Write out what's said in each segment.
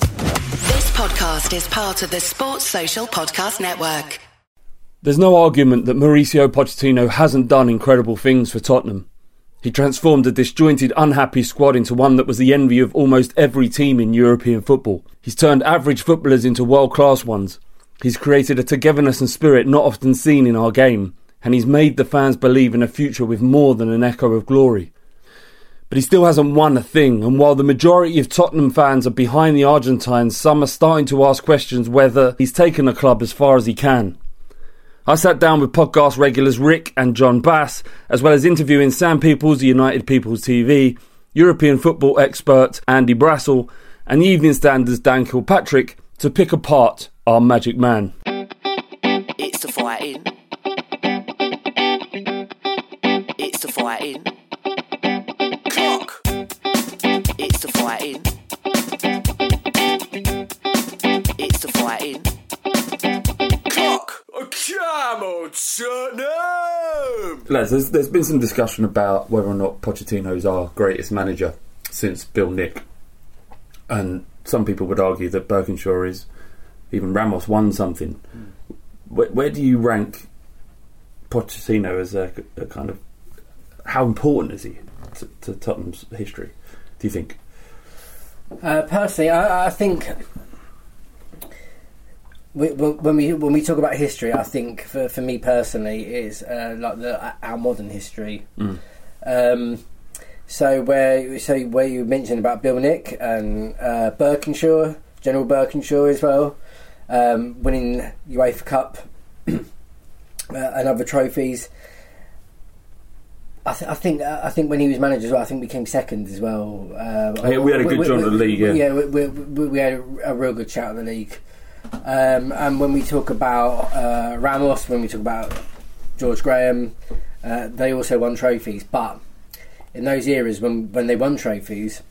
This podcast is part of the Sports Social Podcast Network. There's no argument that Mauricio Pochettino hasn't done incredible things for Tottenham. He transformed a disjointed, unhappy squad into one that was the envy of almost every team in European football. He's turned average footballers into world class ones. He's created a togetherness and spirit not often seen in our game, and he's made the fans believe in a future with more than an echo of glory. But he still hasn't won a thing, and while the majority of Tottenham fans are behind the Argentines, some are starting to ask questions whether he's taken the club as far as he can. I sat down with podcast regulars Rick and John Bass, as well as interviewing Sam Peoples, United People's TV, European football expert Andy Brassell, and the Evening Standard's Dan Kilpatrick to pick apart our magic man. It's the fighting. It's the fighting. Come on, Tottenham. Lads, there's, there's been some discussion about whether or not Pochettino's our greatest manager since Bill Nick. And some people would argue that Burkinshaw is, even Ramos won something. Where, where do you rank Pochettino as a, a kind of. How important is he to, to Tottenham's history, do you think? Uh, personally, I, I think we, when we when we talk about history, I think for, for me personally, it's uh, like the our modern history. Um, so where so where you mentioned about Bill Nick and uh, Burkinshaw, General Burkinshaw as well, um, winning UEFA Cup uh, and other trophies. I, th- I think I think when he was manager as well, I think we came second as well. Oh, yeah, we had a good job in the league, yeah. yeah, we, we, we, we had a, real good chat in the league. Um, and when we talk about uh, Ramos, when we talk about George Graham, uh, they also won trophies. But in those eras, when when they won trophies,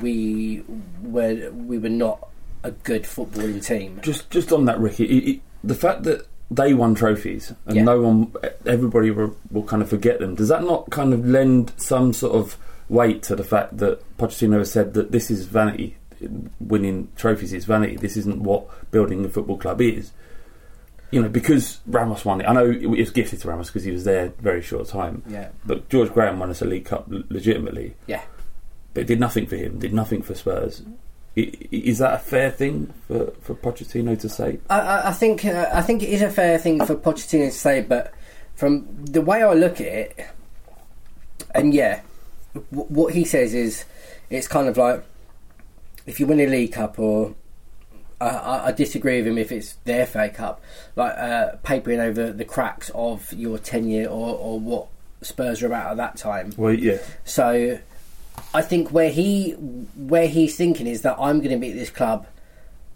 we were we were not a good footballing team. Just just on that, Ricky, it, it, the fact that they won trophies and Yeah. no one, everybody will, will kind of forget them. Does that not kind of lend some sort of weight to the fact that Pochettino has said that this is vanity, winning trophies is vanity. This isn't what building a football club is. You know, because Ramos won it. I know it was gifted to Ramos because he was there a very short time. Yeah. But George Graham won us a League Cup legitimately, Yeah. but it did nothing for him. Did nothing for Spurs. Is that a fair thing for, for Pochettino to say? I, I, I think uh, I think it is a fair thing for Pochettino to say, but from the way I look at it, and yeah, w- what he says is it's kind of like if you win a League Cup or I, I, disagree with him if it's the FA Cup, like uh, papering over the cracks of your tenure or, or what Spurs are about at that time. Well, yeah. So I think where he where he's thinking is that I'm going to be at this club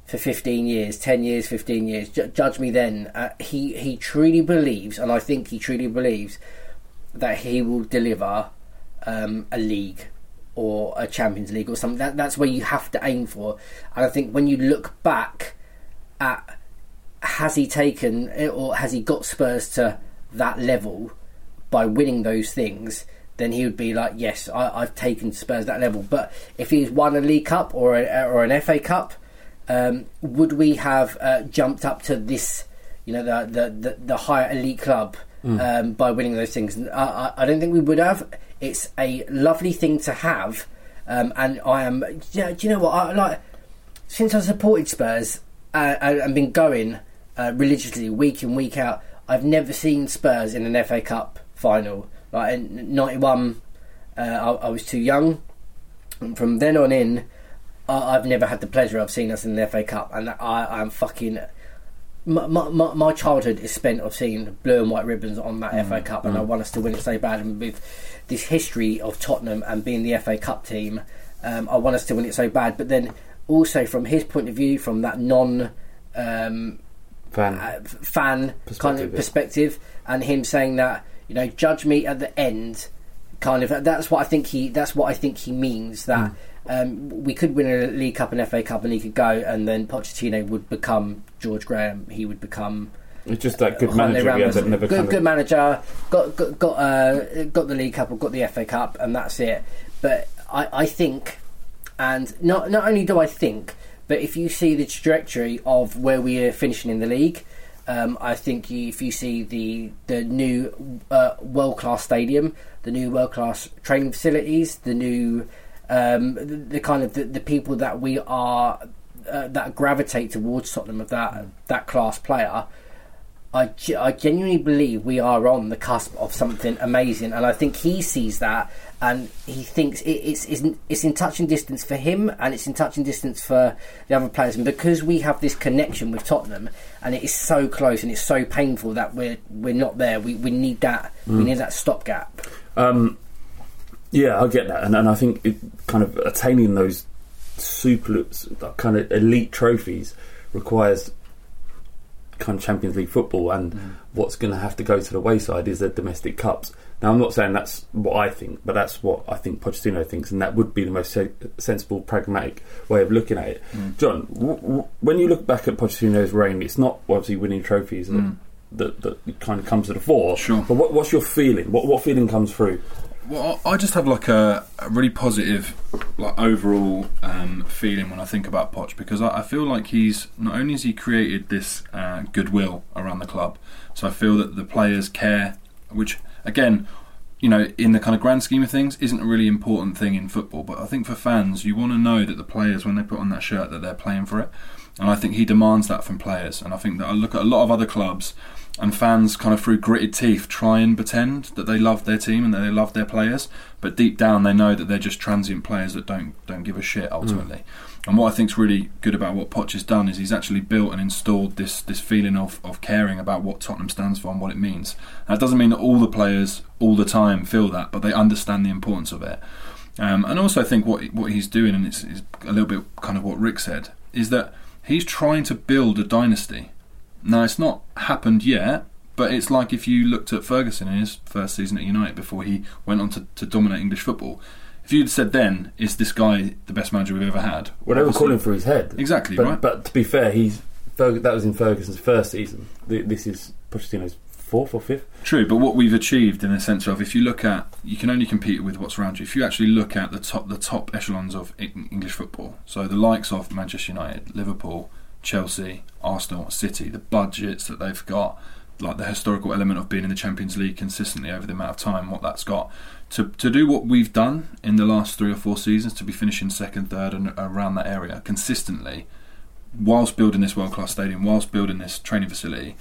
for 15 years, 10 years, 15 years. Ju- judge me then. Uh, he he truly believes, and I think he truly believes that he will deliver um, a league or a Champions League or something. That, that's where you have to aim for. And I think when you look back at has he taken or has he got Spurs to that level by winning those things, then he would be like, yes, I, I've taken Spurs that level. But if he's won a League Cup or a, or an FA Cup, um, would we have uh, jumped up to this, you know, the the, the, the higher elite club um, by winning those things? And I, I, I don't think we would have. It's a lovely thing to have, um, and I am. Yeah, do you know what? I like since I supported Spurs uh, and, and been going uh, religiously week in week out. I've never seen Spurs in an FA Cup final. Like in '91, uh, I, I was too young. And from then on in, I, I've never had the pleasure of seeing us in the FA Cup, and I, I'm fucking. My, my, my- my childhood is spent of seeing blue and white ribbons on that FA Cup, and I want us to win it so bad. And with this history of Tottenham and being the FA Cup team, um, I want us to win it so bad. But then also from his point of view, from that non um, Fan. uh, fan kind Perspective, of perspective, and him saying that you know judge me at the end, kind of that's what I think he that's what I think he means that. Hmm. Um, we could win a League Cup and FA Cup, and he could go, and then Pochettino would become George Graham. He would become It's just that good Jose manager we that never good, kind good of, manager. Got got got, uh, got the League Cup or got the FA Cup, and that's it. But I, I think, and not not only do I think, but if you see the trajectory of where we are finishing in the league, um, I think you, if you see the the new uh, world class stadium, the new world class training facilities, the new um, the, the kind of the, the people that we are uh, that gravitate towards Tottenham of that that class player. I, I genuinely believe we are on the cusp of something amazing, and I think he sees that, and he thinks it, it's, it's in- it's in touching distance for him, and it's in touching distance for the other players, and because we have this connection with Tottenham, and it is so close and it's so painful that we're we're not there. We we need that we need that stopgap. Um, yeah, I get that, and, and I think it, kind of attaining those super kind of elite trophies requires kind of Champions League football, and mm. what's going to have to go to the wayside is the domestic cups. Now, I'm not saying that's what I think, but that's what I think Pochettino thinks, and that would be the most se- sensible, pragmatic way of looking at it. Mm. John, w- w- when you look back at Pochettino's reign, it's not obviously winning trophies that, mm. that, that kind of comes to the fore. Sure. But what, what's your feeling? What, what feeling comes through? Well, I just have like a, a really positive, like overall um, feeling when I think about Poch because I, I feel like he's not only has he created this uh, goodwill around the club, so I feel that the players care, which again, you know, in the kind of grand scheme of things, isn't a really important thing in football. But I think for fans, you want to know that the players, when they put on that shirt, that they're playing for it, and I think he demands that from players. And I think that I look at a lot of other clubs and fans kind of through gritted teeth try and pretend that they love their team and that they love their players, but deep down they know that they're just transient players that don't don't give a shit ultimately. And what I think's really good about what Poch has done is he's actually built and installed this this feeling of, of caring about what Tottenham stands for and what it means. That doesn't mean that all the players all the time feel that, but they understand the importance of it. Um, and also, I think what what he's doing, and it's, it's a little bit kind of what Rick said, is that He's trying to build a dynasty. Now, it's not happened yet, but it's like if you looked at Ferguson in his first season at United before he went on to, to dominate English football. If you'd said then, is this guy the best manager we've ever had? Well, they were calling for his head. Exactly, but, right? But to be fair, he's Ferg- that was in Ferguson's first season. This is Pochettino's fourth or fifth. True, but what we've achieved in the sense of if you look at, you can only compete with what's around you. If you actually look at the top, the top echelons of English football, so the likes of Manchester United, Liverpool, Chelsea, Arsenal, City, the budgets that they've got, like the historical element of being in the Champions League consistently over the amount of time, what that's got. To, to do what we've done in the last three or four seasons, to be finishing second, third, and around that area consistently, whilst building this world class stadium, whilst building this training facility,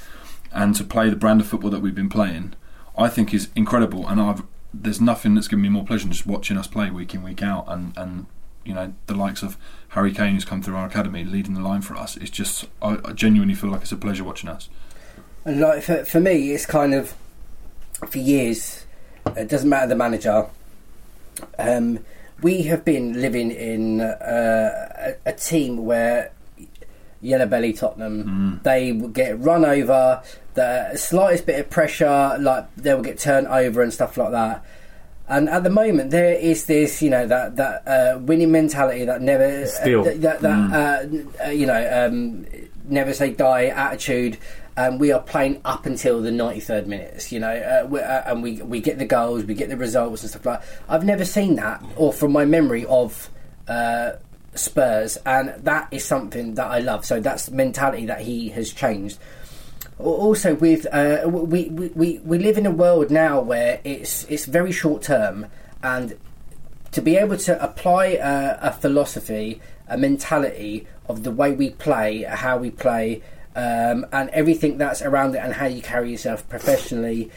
and to play the brand of football that we've been playing, I think is incredible. And I've there's nothing that's given me more pleasure than just watching us play week in week out, and and you know the likes of Harry Kane who's come through our academy leading the line for us. It's just I, I genuinely feel like it's a pleasure watching us. And like for, for me, it's kind of for years. It doesn't matter the manager. Um, we have been living in uh, a, a team where yellow belly Tottenham they will get run over. The slightest bit of pressure, like they will get turned over and stuff like that. And at the moment, there is this, you know, that that uh, winning mentality that never, Still. uh, that, that uh, uh, you know, um, never say die attitude. And we are playing up until the 93rd minutes, you know, uh, uh, and we we get the goals, we get the results and stuff like. that. I've never seen that, or from my memory of uh, Spurs, and that is something that I love. So that's the mentality that he has changed. Al- Also, with uh, we, we, we, live in a world now where it's it's very short term, and to be able to apply a, a philosophy, a mentality of the way we play, how we play, um, and everything that's around it, and how you carry yourself professionally.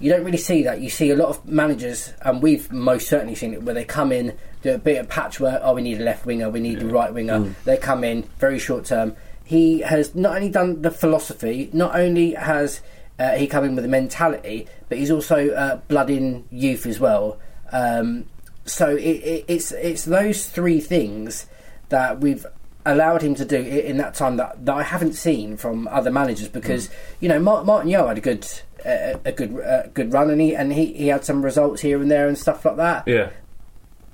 You don't really see that. You see a lot of managers, and we've most certainly seen it, where they come in, do a bit of patchwork. Oh, we need a left winger, we need a right winger. They come in very short term. He has not only done the philosophy, not only has uh, he come in with a mentality, but he's also uh, blood in youth as well. Um, so it, it, it's it's those three things that we've allowed him to do in that time that, that I haven't seen from other managers because you know Martin, Martin Jol had a good uh, a good uh, good run and he and he, he had some results here and there and stuff like that Yeah.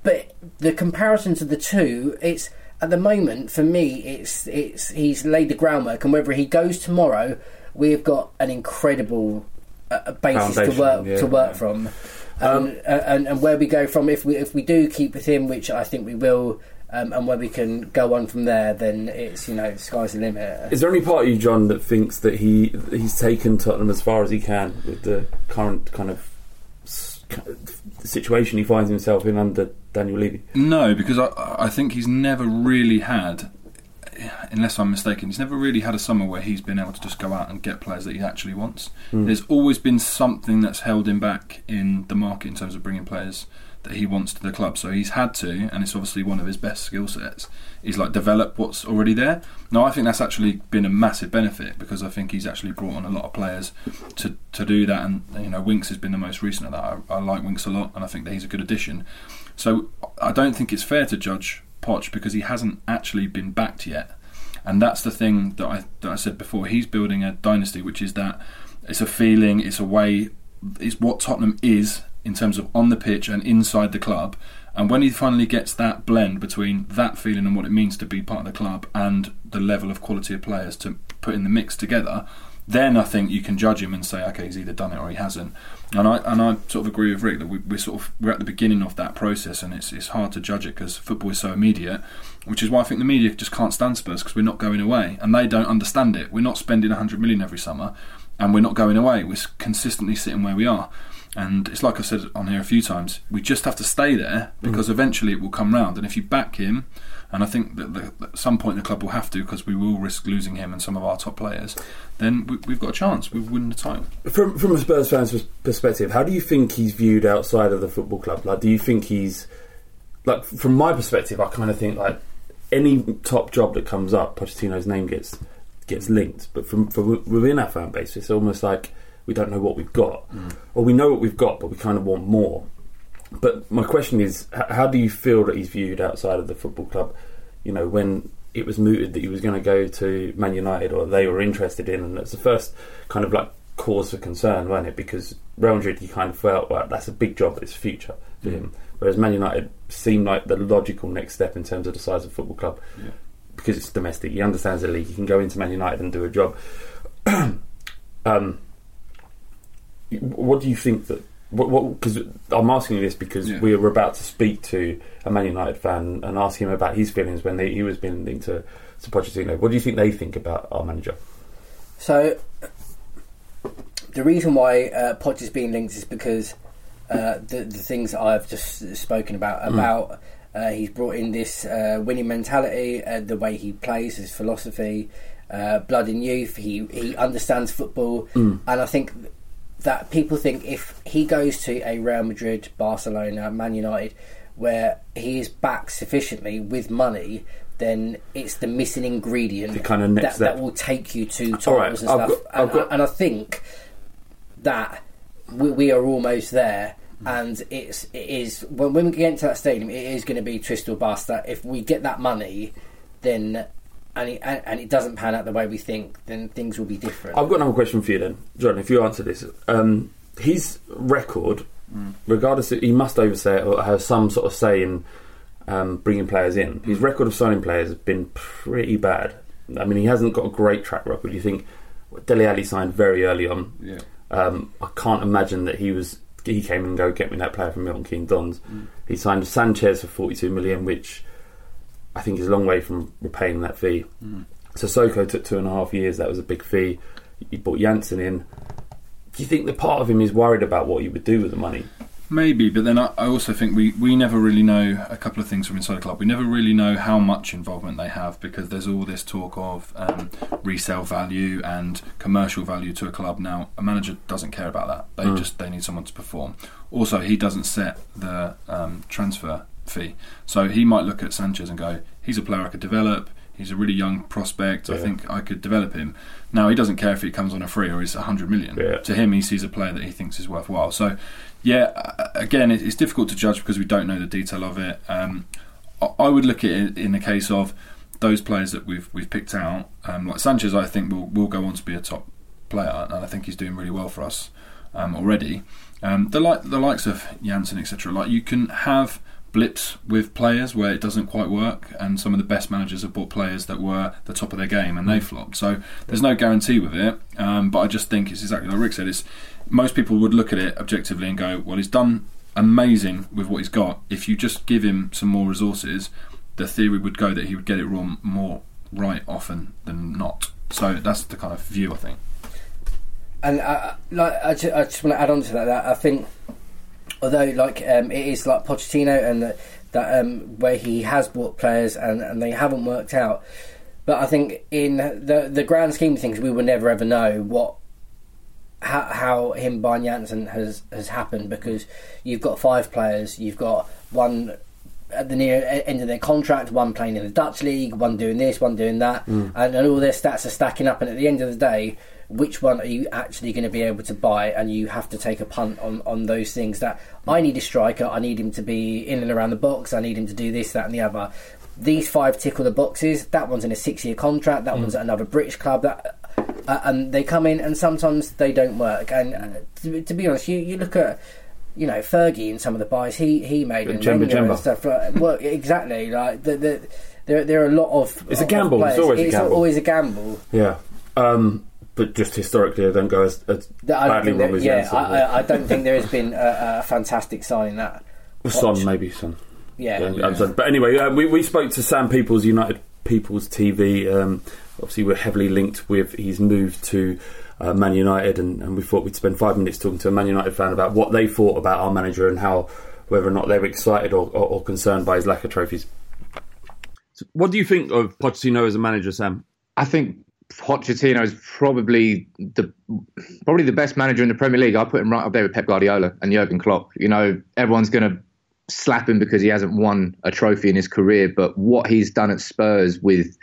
but the comparison to the two, it's at the moment for me, it's it's he's laid the groundwork, and whether he goes tomorrow, we've got an incredible uh, basis to work yeah. to work from, um, uh, and and where we go from if we if we do keep with him, which I think we will. Um, and where we can go on from there, then it's you know sky's the limit. Is there any part of you, John, that thinks that he he's taken Tottenham as far as he can with the current kind of situation he finds himself in under Daniel Levy? No, because I, I think he's never really had, unless I'm mistaken, he's never really had a summer where he's been able to just go out and get players that he actually wants. Hmm. There's always been something that's held him back in the market in terms of bringing players that he wants to the club. So he's had to, and it's obviously one of his best skill sets, is like develop what's already there. Now I think that's actually been a massive benefit because I think he's actually brought on a lot of players to, to do that, and you know Winks has been the most recent of that. I, I like Winks a lot, and I think that he's a good addition. So I don't think it's fair to judge Poch because he hasn't actually been backed yet, and that's the thing that I that I said before. He's building a dynasty, which is that it's a feeling, it's a way, it's what Tottenham is in terms of on the pitch and inside the club. And when he finally gets that blend between that feeling and what it means to be part of the club and the level of quality of players to put in the mix together, then I think you can judge him and say, okay, he's either done it or he hasn't. And I and I sort of agree with Rick that we, we're sort of we're at the beginning of that process, and it's it's hard to judge it because football is so immediate. Which is why I think the media just can't stand Spurs because we're not going away, and they don't understand it. We're not spending 100 million every summer, and we're not going away. We're consistently sitting where we are. And it's like I said on here a few times, we just have to stay there mm. because eventually it will come round. And if you back him, and I think that the, at some point the club will have to because we will risk losing him and some of our top players, then we, we've got a chance. We win the title. From from a Spurs fan's perspective, how do you think he's viewed outside of the football club? Like, do you think he's like from my perspective? I kind of think like any top job that comes up, Pochettino's name gets gets linked. But from, from within our fan base, it's almost like we don't know what we've got, or we know what we've got, but we kind of want more. But my question is, how do you feel that he's viewed outside of the football club? You know, when it was mooted that he was going to go to Man United or they were interested in, and it's the first kind of like cause for concern, wasn't it? Because Real Madrid, kind of felt well, that's a big job, it's future for him. Whereas Man United seemed like the logical next step in terms of the size of football club Yeah. because it's domestic. He understands the league. He can go into Man United and do a job. um, what do you think that? What? Because I'm asking you this because Yeah. we were about to speak to a Man United fan and ask him about his feelings when they, he was being linked to, to Pochettino. What do you think they think about our manager? So the reason why uh, Poch is being linked is because uh, the the things I've just spoken about about uh, he's brought in this uh, winning mentality, uh, the way he plays, his philosophy, uh, blood in youth. He he understands football, and I think that people think if he goes to a Real Madrid, Barcelona, Man United, where he is back sufficiently with money. Then it's the missing ingredient The kind of that, step. that will take you to titles right, and stuff. got- and, got- and I think that we, we are almost there. And it's it is when, when we get into that stadium, it is going to be twist or bust. That if we get that money, then and it, and, and it doesn't pan out the way we think, then things will be different. I've got another question for you then, John. If you answer this, um, his record, regardless, of, he must oversay it or have some sort of say in um, bringing players in. His record of signing players has been pretty bad. I mean, he hasn't got a great track record. You think Dele Alli signed very early on. Yeah. Um, I can't imagine that he was. He came and go get me that player from Milton Keynes Dons. He signed Sanchez for forty-two million, which I think is a long way from repaying that fee. Sissoko took two and a half years. That was a big fee. He brought Janssen in. Do you think that part of him is worried about what he would do with the money? Maybe, but then I, I also think we, we never really know a couple of things from inside the club. We never really know how much involvement they have because there's all this talk of um, resale value and commercial value to a club. Now, a manager doesn't care about that. They just they need someone to perform. Also, he doesn't set the um, transfer fee, so he might look at Sanchez and go, "He's a player I could develop. He's a really young prospect. I think I could develop him." Now, he doesn't care if he comes on a free or he's a hundred million. Yeah. To him, he sees a player that he thinks is worthwhile. So yeah, again, it's difficult to judge because we don't know the detail of it. Um, I- I would look at it in the case of those players that we've we've picked out. Um, like Sanchez, I think will will go on to be a top player, and I think he's doing really well for us um, already. Um, the like the likes of Janssen, etc. Like you can have blips with players where it doesn't quite work, and some of the best managers have bought players that were the top of their game and they flopped. So there's no guarantee with it. Um, but I just think it's exactly like Rick said. It's most people would look at it objectively and go, well, he's done amazing with what he's got. If you just give him some more resources, the theory would go that he would get it wrong more right often than not. So that's the kind of view I think. and I, like I just, I just want to add on to that I think although like um, it is like Pochettino and that, that um, where he has bought players and, and they haven't worked out. But I think in the the grand scheme of things we will never ever know what how, how him buying Janssen has has happened because you've got five players. You've got one at the near end of their contract, one playing in the Dutch league, one doing this, one doing that, and, and all their stats are stacking up. And at the end of the day, which one are you actually going to be able to buy? And you have to take a punt on, on those things. That I need a striker, I need him to be in and around the box, I need him to do this, that, and the other. These five tickle the boxes. That one's in a six-year contract. That one's at another British club. That uh, and they come in, and sometimes they don't work. And uh, to, to be honest, you, you look at you know Fergie and some of the buys he he made and Djemba-Djemba. and stuff. Like, well, exactly. Like the, the, there there are a lot of It's a gamble, it's always a gamble. always a gamble. Yeah. Um, but just historically, I don't go as, as I don't badly think wrong that- as yeah, Janssen. I, I, I don't think there has been a, a fantastic signing that. Son, maybe Son. Yeah, Yeah, I'm. But anyway, uh, we, we spoke to Sam Peoples, United People's TV. Um, obviously, we're heavily linked with his move to uh, Man United, and, and we thought we'd spend five minutes talking to a Man United fan about what they thought about our manager and how whether or not they were excited or, or, or concerned by his lack of trophies. So what do you think of Pochettino as a manager, Sam? I think Pochettino is probably the probably the best manager in the Premier League. I put him right up there with Pep Guardiola and Jurgen Klopp. You know, everyone's going to slap him because he hasn't won a trophy in his career, but what he's done at Spurs with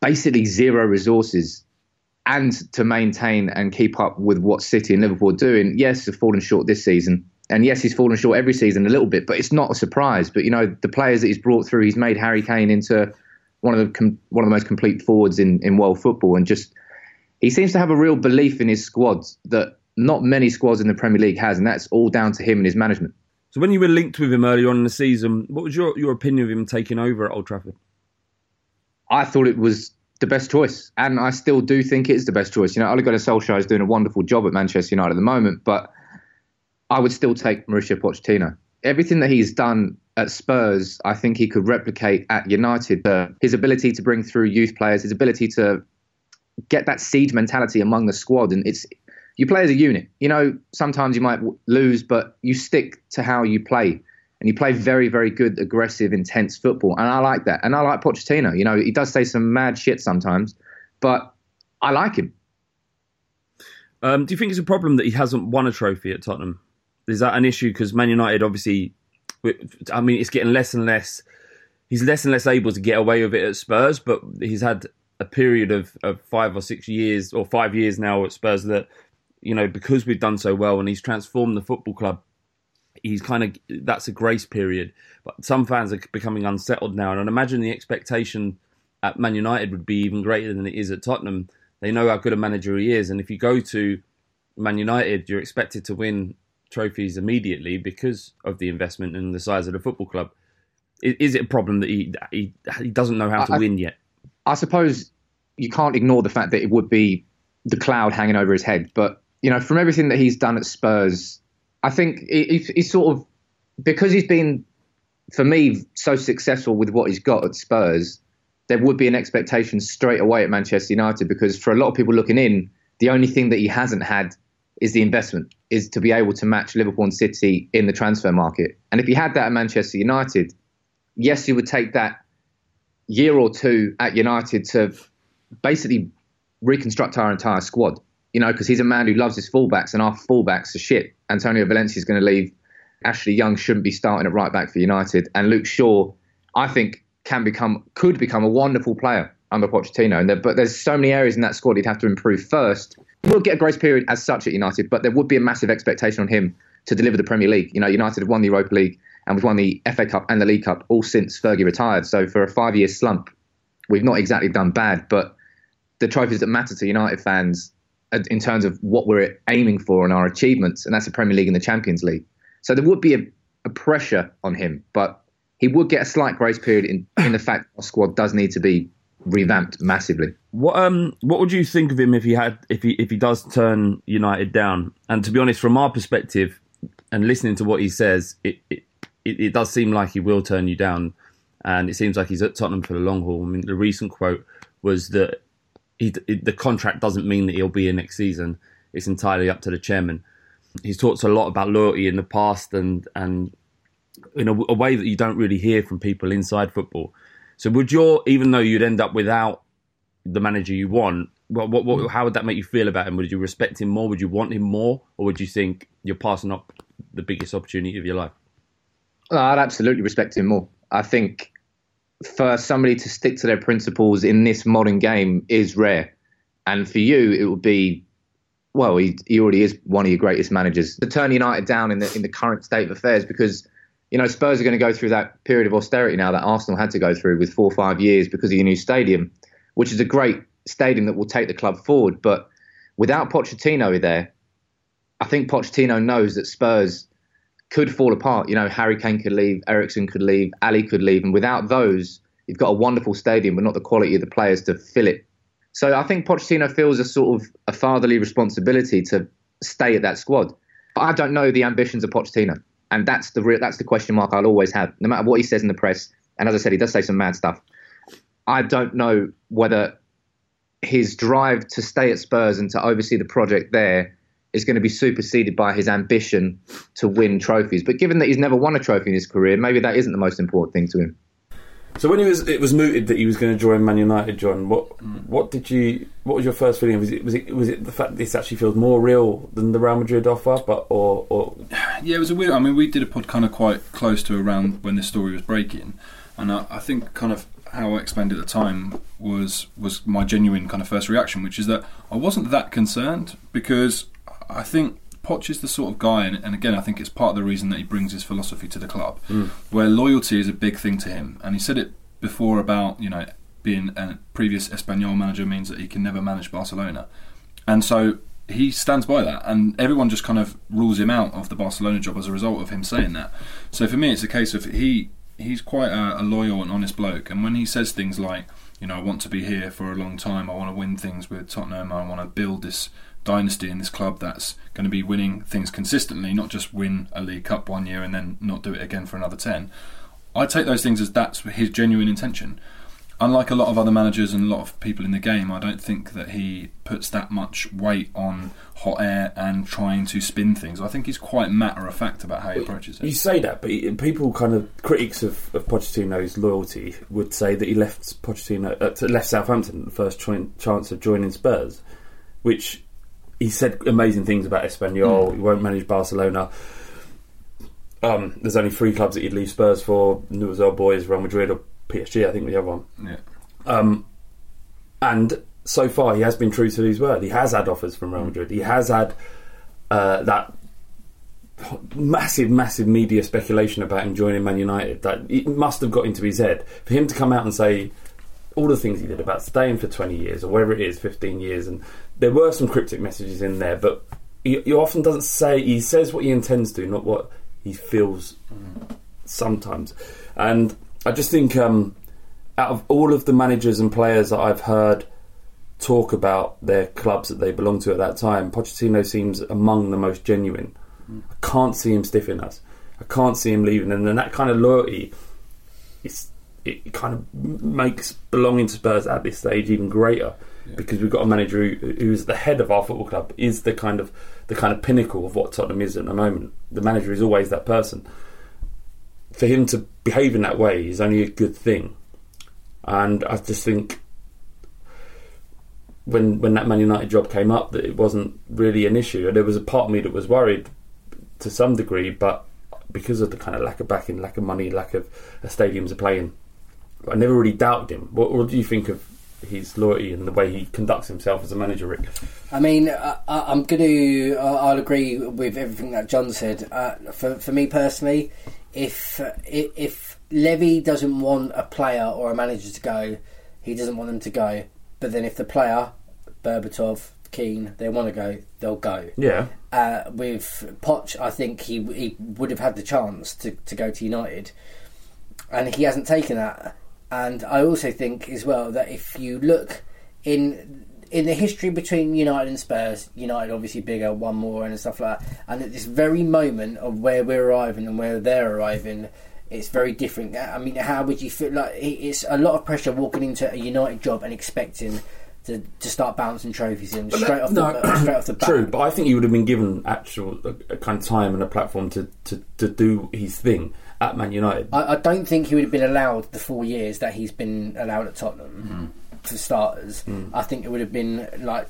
basically zero resources and to maintain and keep up with what City and Liverpool are doing, yes, have fallen short this season. And yes, he's fallen short every season a little bit, but it's not a surprise. But you know, the players that he's brought through, he's made Harry Kane into one of the com- one of the most complete forwards in, in world football, and just he seems to have a real belief in his squad that not many squads in the Premier League has, and that's all down to him and his management. So when you were linked with him earlier on in the season, what was your, your opinion of him taking over at Old Trafford? I thought it was the best choice, and I still do think it is the best choice. You know, Ole Gunnar Solskjaer is doing a wonderful job at Manchester United at the moment, but I would still take Mauricio Pochettino. Everything that he's done at Spurs, I think he could replicate at United. Uh, his ability to bring through youth players, his ability to get that siege mentality among the squad, and it's you play as a unit. You know, sometimes you might lose, but you stick to how you play. And you play very, very good, aggressive, intense football. And I like that. And I like Pochettino. You know, he does say some mad shit sometimes, but I like him. Um, do you think it's a problem that he hasn't won a trophy at Tottenham? Is that an issue? Because Man United, obviously, I mean, it's getting less and less. He's less and less able to get away with it at Spurs, but he's had a period of, of five or six years, or five years now at Spurs that, you know, because we've done so well and he's transformed the football club, he's kind of, that's a grace period. But some fans are becoming unsettled now. And I'd imagine the expectation at Man United would be even greater than it is at Tottenham. They know how good a manager he is. And if you go to Man United, you're expected to win trophies immediately because of the investment and the size of the football club. Is, is it a problem that he, he he doesn't know how to I- win yet? I suppose you can't ignore the fact that it would be the cloud hanging over his head. But you know, from everything that he's done at Spurs, I think he, he- he's sort of because he's been, for me, so successful with what he's got at Spurs. There would be an expectation straight away at Manchester United because for a lot of people looking in, the only thing that he hasn't had is the investment, is to be able to match Liverpool and City in the transfer market. And if he had that at Manchester United, yes, he would take that year or two at United to basically reconstruct our entire squad. You know, because he's a man who loves his fullbacks, and our fullbacks are shit. Antonio Valencia is going to leave. Ashley Young shouldn't be starting at right back for United, and Luke Shaw, I think, can become could become a wonderful player under Pochettino. And there, but there's so many areas in that squad he'd have to improve first. He will get a grace period as such at United, but there would be a massive expectation on him to deliver the Premier League. You know, United have won the Europa League and we've won the FA Cup and the League Cup all since Fergie retired. So for a five-year slump, we've not exactly done bad, but the trophies that matter to United fans in terms of what we're aiming for and our achievements, and that's the Premier League and the Champions League. So there would be a, a pressure on him, but he would get a slight grace period in, in the fact our squad does need to be revamped massively. What um what would you think of him if he had if he if he does turn United down? And to be honest, from our perspective, and listening to what he says, it it, it, does seem like he will turn you down, and it seems like he's at Tottenham for the long haul. I mean, the recent quote was that he the contract doesn't mean that he'll be here next season. It's entirely up to the chairman. He's talked a lot about loyalty in the past, and and in a, a way that you don't really hear from people inside football. So would your even though you'd end up without the manager you want, what, what, what, mm. how would that make you feel about him? Would you respect him more? Would you want him more, or would you think you're passing up the biggest opportunity of your life? I'd absolutely respect him more. I think for somebody to stick to their principles in this modern game is rare. And for you, it would be, well, he, he already is one of your greatest managers. To turn United down in the, in the current state of affairs, because, you know, Spurs are going to go through that period of austerity now that Arsenal had to go through with four or five years because of your new stadium, which is a great stadium that will take the club forward. But without Pochettino there, I think Pochettino knows that Spurs could fall apart. You know, Harry Kane could leave, Eriksen could leave, Alli could leave, and without those, you've got a wonderful stadium, but not the quality of the players to fill it. So I think Pochettino feels a sort of a fatherly responsibility to stay at that squad. But I don't know the ambitions of Pochettino, and that's the real, that's the question mark I'll always have, no matter what he says in the press. And as I said, he does say some mad stuff. I don't know whether his drive to stay at Spurs and to oversee the project there is going to be superseded by his ambition to win trophies. But given that he's never won a trophy in his career, maybe that isn't the most important thing to him. So when he was, it was mooted that he was going to join Man United. John, what mm. what did you? What was your first feeling? Was it was it was it the fact that this actually feels more real than the Real Madrid offer? But or or Yeah, it was a weird. I mean, we did a pod kind of quite close to around when this story was breaking, and I, I think kind of how I explained it at the time was was my genuine kind of first reaction, which is that I wasn't that concerned because I think Poch is the sort of guy, and, and again, I think it's part of the reason that he brings his philosophy to the club, hmm. where loyalty is a big thing to him, and he said it before about you know being a previous Espanyol manager means that he can never manage Barcelona, and so he stands by that, and everyone just kind of rules him out of the Barcelona job as a result of him saying that. So for me, it's a case of he he's quite a, a loyal and honest bloke, and when he says things like, you know, I want to be here for a long time, I want to win things with Tottenham, I want to build this dynasty in this club that's going to be winning things consistently, not just win a League Cup one year and then not do it again for another 10. I take those things as that's his genuine intention. Unlike a lot of other managers and a lot of people in the game, I don't think that he puts that much weight on hot air and trying to spin things. I think he's quite matter of fact about how he approaches it. You say that, but people kind of critics of, of Pochettino's loyalty would say that he left Pochettino uh, left Southampton at the first join, chance of joining Spurs, which he said amazing things about Espanyol. He won't manage Barcelona. Um, there's only three clubs that he'd leave Spurs for: Newell's Old Boys, Real Madrid, or PSG. I think the other one. Yeah. Um, and so far, he has been true to his word. He has had offers from Real Madrid. He has had uh, that massive, massive media speculation about him joining Man United. That it must have got into his head for him to come out and say all the things he did about staying for 20 years or whatever it is, 15 years. And there were some cryptic messages in there, but he, he often doesn't say. He says what he intends to, not what he feels sometimes. And I just think um, out of all of the managers and players that I've heard talk about their clubs that they belong to at that time, Pochettino seems among the most genuine. I can't see him stiffing us. I can't see him leaving, and then that kind of loyalty, it's, it kind of makes belonging to Spurs at this stage even greater because we've got a manager who, who's the head of our football club, is the kind of the kind of pinnacle of what Tottenham is at the moment. The manager is always that person. For him to behave in that way is only a good thing, and I just think when when that Man United job came up that it wasn't really an issue. And there was a part of me that was worried to some degree, but because of the kind of lack of backing, lack of money, lack of a stadium to play in, I never really doubted him. What, what do you think of his loyalty and the way he conducts himself as a manager, Rick? I mean, I, I- I'm going to. I'll agree with everything that John said. Uh, for for me personally, if uh, if Levy doesn't want a player or a manager to go, he doesn't want them to go. But then if the player, Berbatov, Keane, they want to go, they'll go. Yeah, Uh, with Poch, I think he he would have had the chance to, to go to United, and he hasn't taken that. And I also think as well that if you look in in the history between United and Spurs, United obviously bigger, one more, and stuff like that. And at this very moment of where we're arriving and where they're arriving, it's very different. I mean, how would you feel? Like it's a lot of pressure walking into a United job and expecting. To, to start bouncing trophies in straight off the no, straight off the bat. true. But I think he would have been given actual a, a kind of time and a platform to, to, to do his thing at Man United. I, I don't think he would have been allowed the four years that he's been allowed at Tottenham for starters. I think it would have been like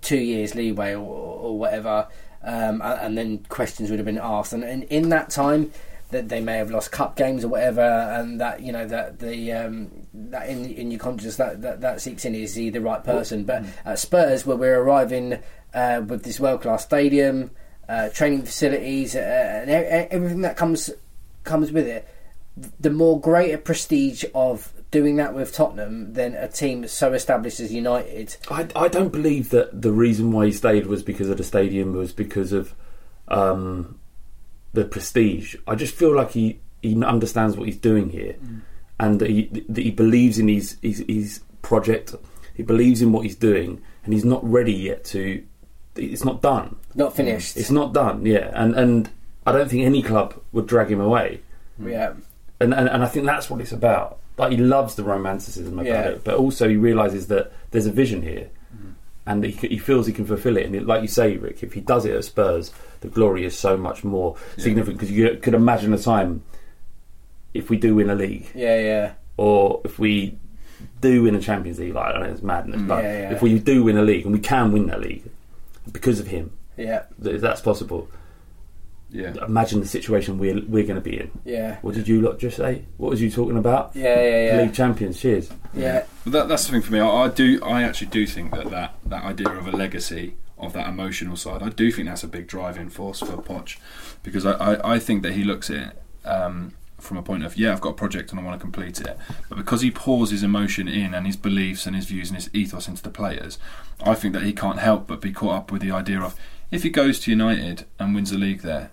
two years leeway or, or whatever, um, and, and then questions would have been asked. And, and in that time, that they may have lost cup games or whatever, and that you know that the um, that in in your conscience that, that that seeps in is he the right person? But at Spurs, where we're arriving uh, with this world class stadium, uh, training facilities, uh, and everything that comes comes with it, the more greater prestige of doing that with Tottenham than a team so established as United. I, I don't believe that the reason why he stayed was because of the stadium, was because of um, the prestige. I just feel like he, he understands what he's doing here and that he, that he believes in his, his, his project, he believes in what he's doing, and he's not ready yet to. It's not done. Not finished. It's not done, yeah. And, and I don't think any club would drag him away. Mm. yeah. and, and and I think that's what it's about. Like he loves the romanticism about Yeah. it, but also he realizes that there's a vision here, mm. and he, c- he feels he can fulfill it. And it, like you say, Rick, if he does it at Spurs, the glory is so much more significant because you could imagine a time if we do win a league, Yeah, yeah. or if we do win a Champions League. Like I know it's madness, mm, but Yeah, yeah. if we do win a league and we can win that league because of him, Yeah, th- that's possible. Yeah. Imagine the situation we're we're going to be in. yeah, What did you lot just say? What was you talking about? yeah, yeah, yeah. League champions. Cheers. yeah. But that, that's the thing for me. I, I do. I actually do think that, that that idea of a legacy of that emotional side, I do think that's a big driving force for Poch, because I, I, I think that he looks at it um, from a point of yeah, I've got a project and I want to complete it, but because he pours his emotion in and his beliefs and his views and his ethos into the players, I think that he can't help but be caught up with the idea of if he goes to United and wins the league there,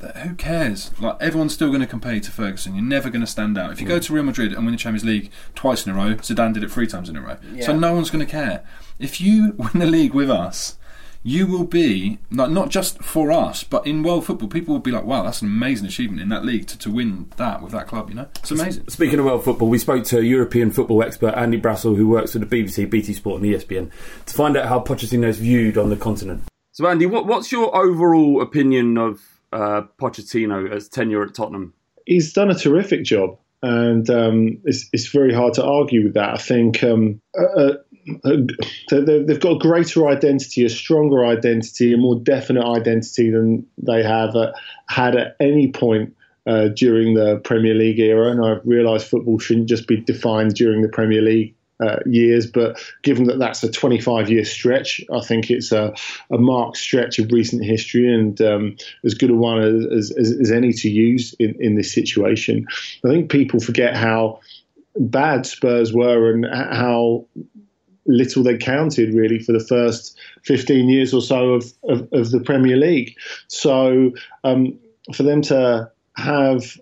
who cares? Like everyone's still going to compare you to Ferguson. You're never going to stand out. If you go mm. to Real Madrid and win the Champions League twice in a row, Zidane did it three times in a row. Yeah. So no one's going to care. If you win the league with us, you will be not not just for us, but in world football, people will be like, "Wow, that's an amazing achievement in that league to, to win that with that club." You know, it's amazing. Speaking of world football, we spoke to European football expert Andy Brassell, who works for the BBC, BT Sport, and ESPN, to find out how Pochettino is viewed on the continent. So, Andy, what, what's your overall opinion of uh, Pochettino as tenure at Tottenham? he's done a terrific job, and um, it's, it's very hard to argue with that. I think um, uh, uh, they- they've got a greater identity, a stronger identity, a more definite identity than they have uh, had at any point. Uh, during the Premier League era, and I realise football shouldn't just be defined during the Premier League uh, years, but given that that's a 25 year stretch, I think it's a, a marked stretch of recent history and um, as good a one as, as, as any to use in, in this situation. I think people forget how bad Spurs were and how little they counted really for the first 15 years or so of, of, of the Premier League. So um, for them to have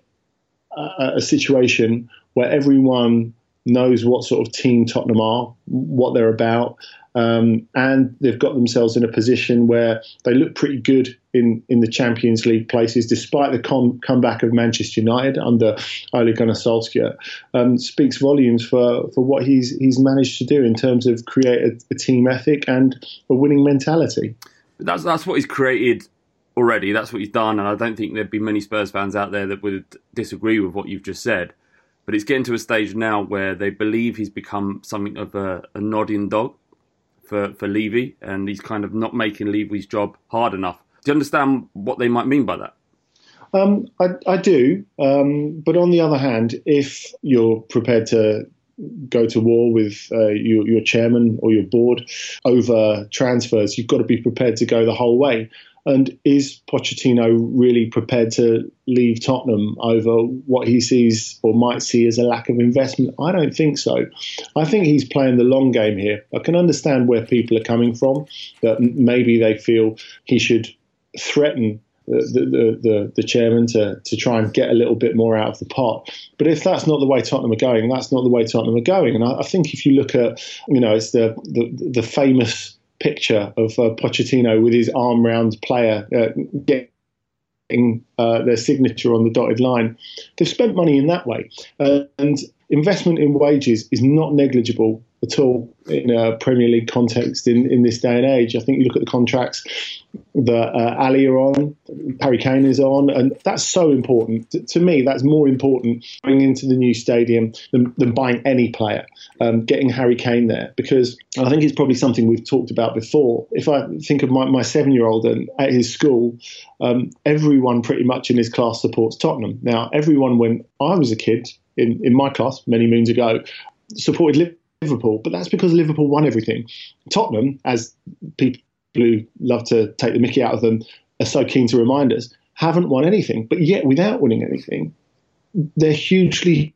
a, a situation where everyone knows what sort of team Tottenham are, what they're about, um, and they've got themselves in a position where they look pretty good in, in the Champions League places, despite the com- comeback of Manchester United under Ole Gunnar Solskjaer, um, speaks volumes for, for what he's he's managed to do in terms of create a, a team ethic and a winning mentality. That's that's what he's created already. That's what he's done, and I don't think there'd be many Spurs fans out there that would disagree with what you've just said. But it's getting to a stage now where they believe he's become something of a, a nodding dog for for Levy, and he's kind of not making Levy's job hard enough. Do you understand what they might mean by that? Um, I, I do, um, but on the other hand, if you're prepared to go to war with uh, your, your chairman or your board over transfers, you've got to be prepared to go the whole way. And is Pochettino really prepared to leave Tottenham over what he sees or might see as a lack of investment? I don't think so. I think he's playing the long game here. I can understand where people are coming from, that maybe they feel he should threaten the, the, the, the chairman to, to try and get a little bit more out of the pot. But if that's not the way Tottenham are going, that's not the way Tottenham are going. And I, I think if you look at, you know, it's the, the, the famous picture of uh, Pochettino with his arm round player uh, getting uh, their signature on the dotted line. They've spent money in that way. Uh, and investment in wages is not negligible at all in a Premier League context in, in this day and age. I think you look at the contracts that uh, Alli are on, Harry Kane is on, and that's so important. To, to me, that's more important going into the new stadium than, than buying any player, um, getting Harry Kane there, because I think it's probably something we've talked about before. If I think of my, my seven year old and at his school, um, everyone pretty much in his class supports Tottenham. Now, everyone, when I was a kid in, in my class many moons ago, supported Liverpool. Liverpool, but that's because Liverpool won everything. Tottenham, as people who love to take the mickey out of them are so keen to remind us, haven't won anything. But yet, without winning anything, they're hugely,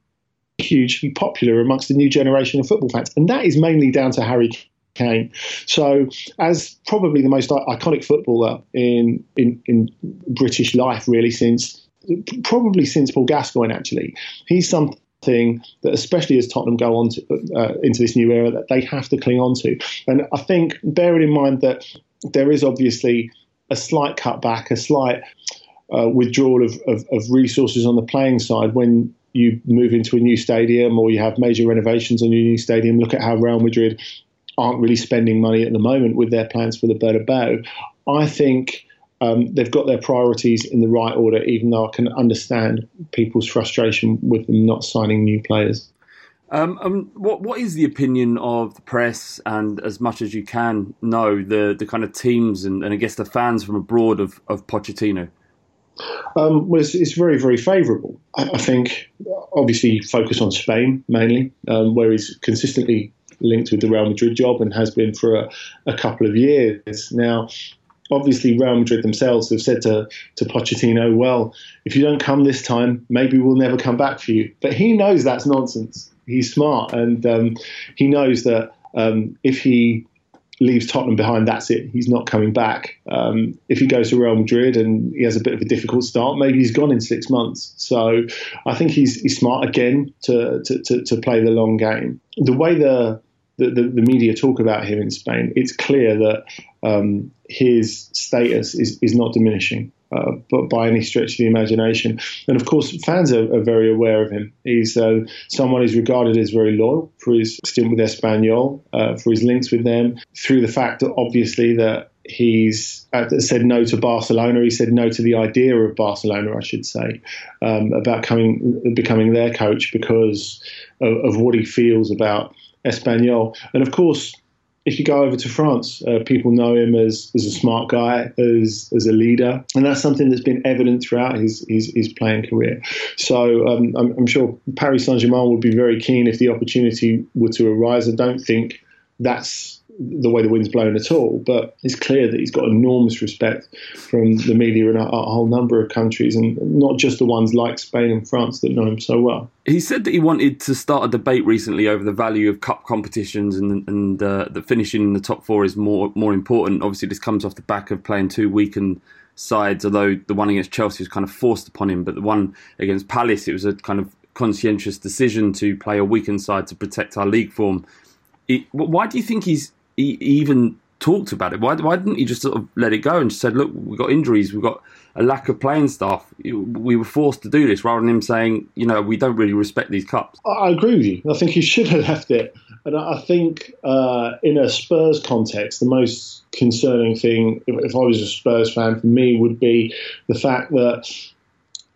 hugely popular amongst the new generation of football fans. And that is mainly down to Harry Kane. So, as probably the most iconic footballer in, in, in British life, really, since probably since Paul Gascoigne, actually, he's something thing that, especially as Tottenham go on to, uh, into this new era, that they have to cling on to. And I think, bearing in mind that there is obviously a slight cutback, a slight uh, withdrawal of, of, of resources on the playing side when you move into a new stadium or you have major renovations on your new stadium. Look at how Real Madrid aren't really spending money at the moment with their plans for the Bernabeu. I think um, they've got their priorities in the right order, even though I can understand people's frustration with them not signing new players. Um, um, what what is the opinion of the press and as much as you can know the the kind of teams and, and I guess the fans from abroad of of Pochettino? Um, well, it's, it's, very, very favourable. I, I, think, obviously, focus on Spain mainly, um, where he's consistently linked with the Real Madrid job and has been for a, a couple of years now. Obviously Real Madrid themselves have said to to Pochettino, "Well, if you don't come this time, maybe we'll never come back for you." But he knows that's nonsense. He's smart, and um, he knows that um, if he leaves Tottenham behind, that's it. He's not coming back. Um, if he goes to Real Madrid and he has a bit of a difficult start, maybe he's gone in six months. So I think he's, he's smart again to, to, to, to play the long game. The way the the, the, the, media talk about him in Spain, it's clear that um, his status is, is not diminishing. Uh, but by any stretch of the imagination. And of course, fans are, are very aware of him. He's uh, someone who's regarded as very loyal for his stint with Espanyol, uh, for his links with them, through the fact that obviously that he's uh, said no to Barcelona. He said no to the idea of Barcelona, I should say, um, about coming becoming their coach because of, of what he feels about Espanyol. And of course, if you go over to France, uh, people know him as, as a smart guy, as as a leader, and that's something that's been evident throughout his his, his playing career. So um, I'm, I'm, sure Paris Saint Germain would be very keen if the opportunity were to arise. I don't think that's the way the wind's blown at all, but it's clear that he's got enormous respect from the media in a, a, whole number of countries, and not just the ones like Spain and France that know him so well. He said that he wanted to start a debate recently over the value of cup competitions, and and uh, that finishing in the top four is more more important. Obviously, this comes off the back of playing two weakened sides. Although the one against Chelsea was kind of forced upon him, but the one against Palace, it was a kind of conscientious decision to play a weakened side to protect our league form. Why do you think he's he even talked about it. Why, why didn't he just sort of let it go and just said, look, we've got injuries, we've got a lack of playing staff. We were forced to do this rather than him saying, you know, we don't really respect these cups. I agree with you. I think he should have left it. And I think uh, in a Spurs context, the most concerning thing, if, I was a Spurs fan for me, would be the fact that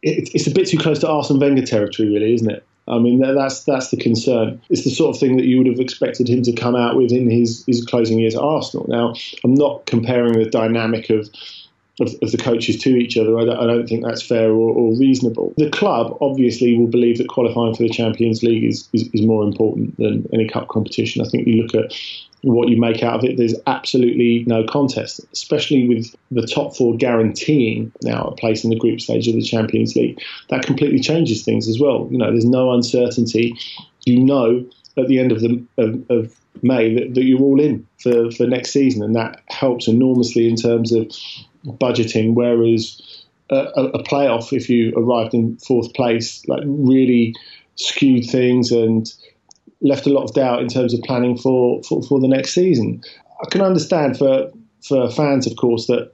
it, it's a bit too close to Arsene Wenger territory, really, isn't it? I mean, that's that's the concern. It's the sort of thing that you would have expected him to come out with in his, his closing years at Arsenal. Now, I'm not comparing the dynamic of of, of, the coaches to each other. I don't, I don't think that's fair or, or, reasonable. The club obviously will believe that qualifying for the Champions League is, is, is, more important than any cup competition. I think you look at what you make out of it, there's absolutely no contest, especially with the top four guaranteeing now a place in the group stage of the Champions League. That completely changes things as well. You know, there's no uncertainty. You know at the end of the of, of May that, that, you're all in for, for next season, and that helps enormously in terms of budgeting. Whereas a, a playoff, if you arrived in fourth place, like really skewed things and left a lot of doubt in terms of planning for, for, for the next season. I can understand for for fans, of course, that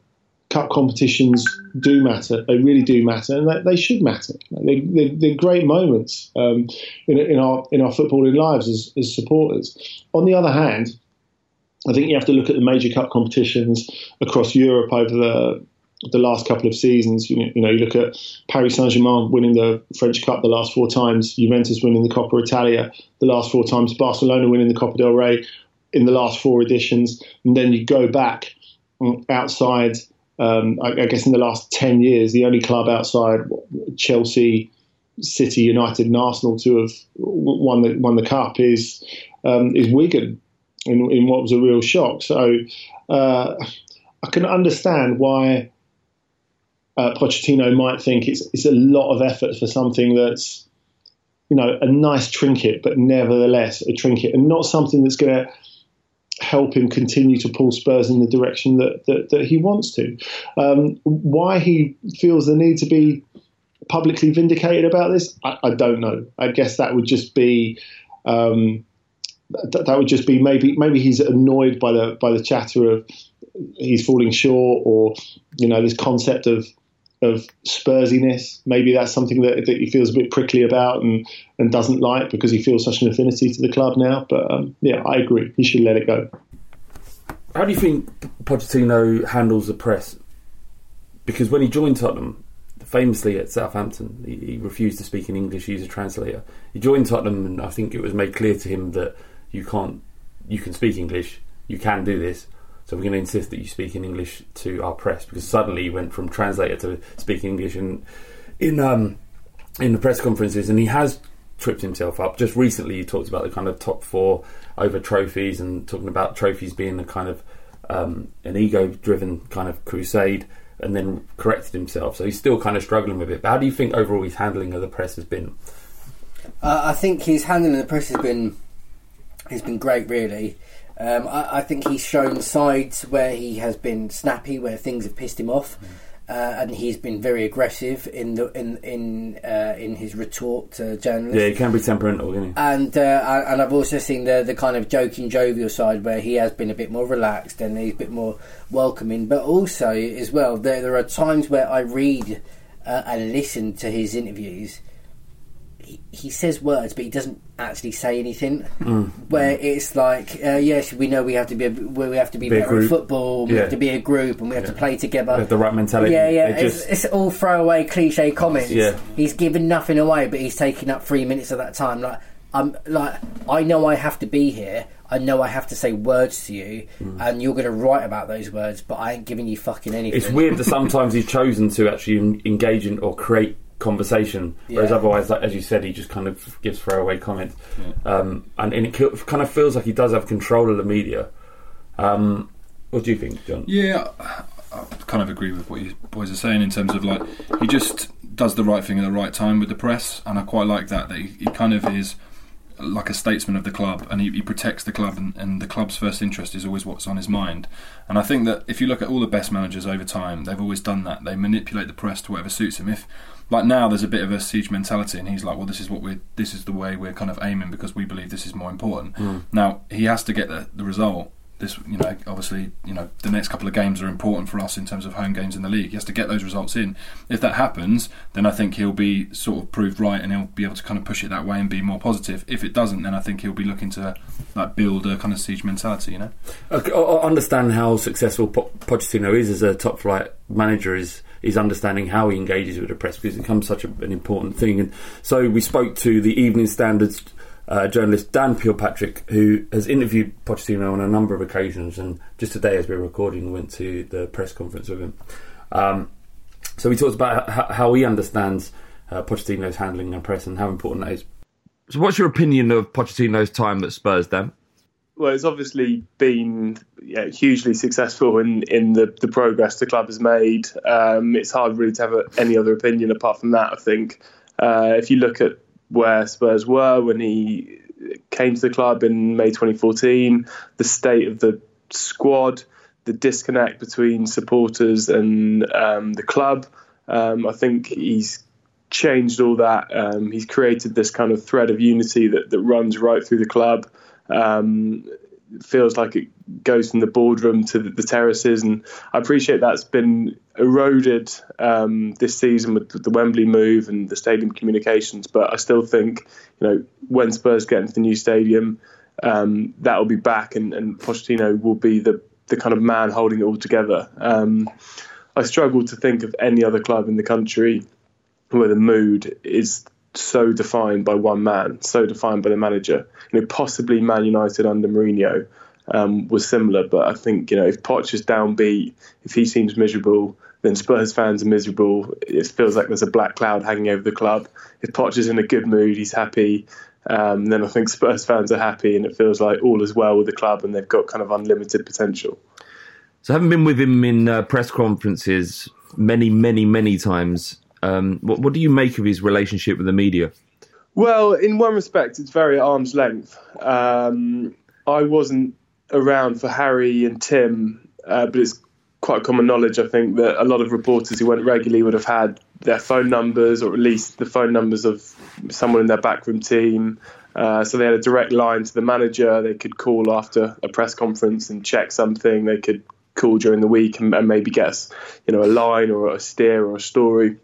cup competitions do matter. They really do matter, and they, they should matter. They, they're great moments um, in, in, our in our footballing lives as, as supporters. On the other hand, I think you have to look at the major cup competitions across Europe over the the last couple of seasons. You know, you know, you look at Paris Saint Germain winning the French Cup the last four times, Juventus winning the Coppa Italia the last four times, Barcelona winning the Copa del Rey in the last four editions, and then you go back outside. Um, I, I, guess in the last ten years, the only club outside Chelsea, City, United, and Arsenal to have won the won the cup is um, is Wigan in, in what was a real shock. So uh, I can understand why uh, Pochettino might think it's it's a lot of effort for something that's you know a nice trinket, but nevertheless a trinket, and not something that's going to help him continue to pull Spurs in the direction that that, that he wants to. Um, why he feels the need to be publicly vindicated about this, I, I don't know. I guess that would just be. Um, that, that would just be maybe maybe he's annoyed by the by the chatter of he's falling short or you know this concept of of Spursiness. Maybe that's something that, that he feels a bit prickly about and, and doesn't like because he feels such an affinity to the club now. But um, yeah, I agree. He should let it go. How do you think Pochettino handles the press? Because when he joined Tottenham, famously at Southampton, he, he refused to speak in English, use a translator. He joined Tottenham, and I think it was made clear to him that you can't, you can speak English, you can do this so we're going to insist that you speak in English to our press because suddenly he went from translator to speaking English in in um, in the press conferences, and he has tripped himself up. Just recently, he talked about the kind of top four over trophies and talking about trophies being a kind of um, an ego-driven kind of crusade, and then corrected himself. So he's still kind of struggling with it. But how do you think overall his handling of the press has been? Uh, I think his handling of the press has been has been great. Really, um, I, I think he's shown sides where he has been snappy, where things have pissed him off. Uh, and he's been very aggressive in the in in uh, in his retort to journalists. Yeah, he can be temperamental, can he? And uh, I- and I've also seen the the kind of joking, jovial side where he has been a bit more relaxed and he's a bit more welcoming. But also as well, there there are times where I read uh, and listen to his interviews. He, says words, but he doesn't actually say anything. Mm. Where it's like, uh, yes, we know we have to be a, we have to be, Be better at football. We Yeah. have to be a group, and we have to play together. The right mentality. Yeah, yeah. It's, just- it's all throwaway cliche comments. Yeah. He's giving nothing away, but he's taking up three minutes of that time. Like I'm like I know I have to be here. I know I have to say words to you, and you're going to write about those words, but I ain't giving you fucking anything. It's weird that sometimes he's chosen to actually engage in or create conversation, whereas Yeah. otherwise, like, as you said, he just kind of gives throwaway comments, um, and, and it kind of feels like he does have control of the media. Um, what do you think, John? Yeah, I I kind of agree with what you boys are saying in terms of like he just does the right thing at the right time with the press, and I quite like that. That he, he kind of is like a statesman of the club, and he, he protects the club, and, and the club's first interest is always what's on his mind. And I think that if you look at all the best managers over time, they've always done that. They manipulate the press to whatever suits him. If like now, there's a bit of a siege mentality, and he's like, "Well, this is what we're, this is the way we're kind of aiming because we believe this is more important." Hmm. Now he has to get the, the result. This you know obviously you know the next couple of games are important for us in terms of home games in the league. He has to get those results in. If that happens then I think he'll be sort of proved right and he'll be able to kind of push it that way and be more positive. If it doesn't then I think he'll be looking to like build a kind of siege mentality you know? I understand how successful Po- Pochettino is as a top flight manager. Is is understanding how he engages with the press because it becomes such a, an important thing. And so we spoke to the Evening Standards uh, journalist Dan Kilpatrick, who has interviewed Pochettino on a number of occasions, and just today, as we're recording, went to the press conference with him. Um, so we talked about how, he understands uh, Pochettino's handling the press and how important that is. So, what's your opinion of Pochettino's time at Spurs, Dan? Well, it's obviously been yeah, hugely successful in, in the, the progress the club has made. Um, it's hard really to have a, any other opinion apart from that. I think uh, if you look at where Spurs were when he came to the club in May 2014, the state of the squad, the disconnect between supporters and um, the club, um, I think he's changed all that. Um, he's created this kind of thread of unity that, that runs right through the club. Um, feels like it goes from the boardroom to the, terraces, and I appreciate that's been eroded um, this season with the Wembley move and the stadium communications. But I still think, you know, when Spurs get into the new stadium, um, that will be back, and, and Pochettino will be the the kind of man holding it all together. Um, I struggle to think of any other club in the country where the mood is so defined by one man, so defined by the manager. You know, possibly Man United under Mourinho um, was similar, but I think you know if Poch is downbeat, if he seems miserable, then Spurs fans are miserable. It feels like there's a black cloud hanging over the club. If Poch is in a good mood, he's happy. Um, then I think Spurs fans are happy, and it feels like all is well with the club, and they've got kind of unlimited potential. So, having been with him in uh, press conferences many, many, many times, um, what, what do you make of his relationship with the media? Well, in one respect, it's very arm's length. Um, I wasn't around for Harry and Tim, uh, but it's quite common knowledge, I think, that a lot of reporters who went regularly would have had their phone numbers, or at least the phone numbers of someone in their backroom team. Uh, so they had a direct line to the manager. They could call after a press conference and check something. They could call during the week and, and maybe get you know, a line or a steer or a story.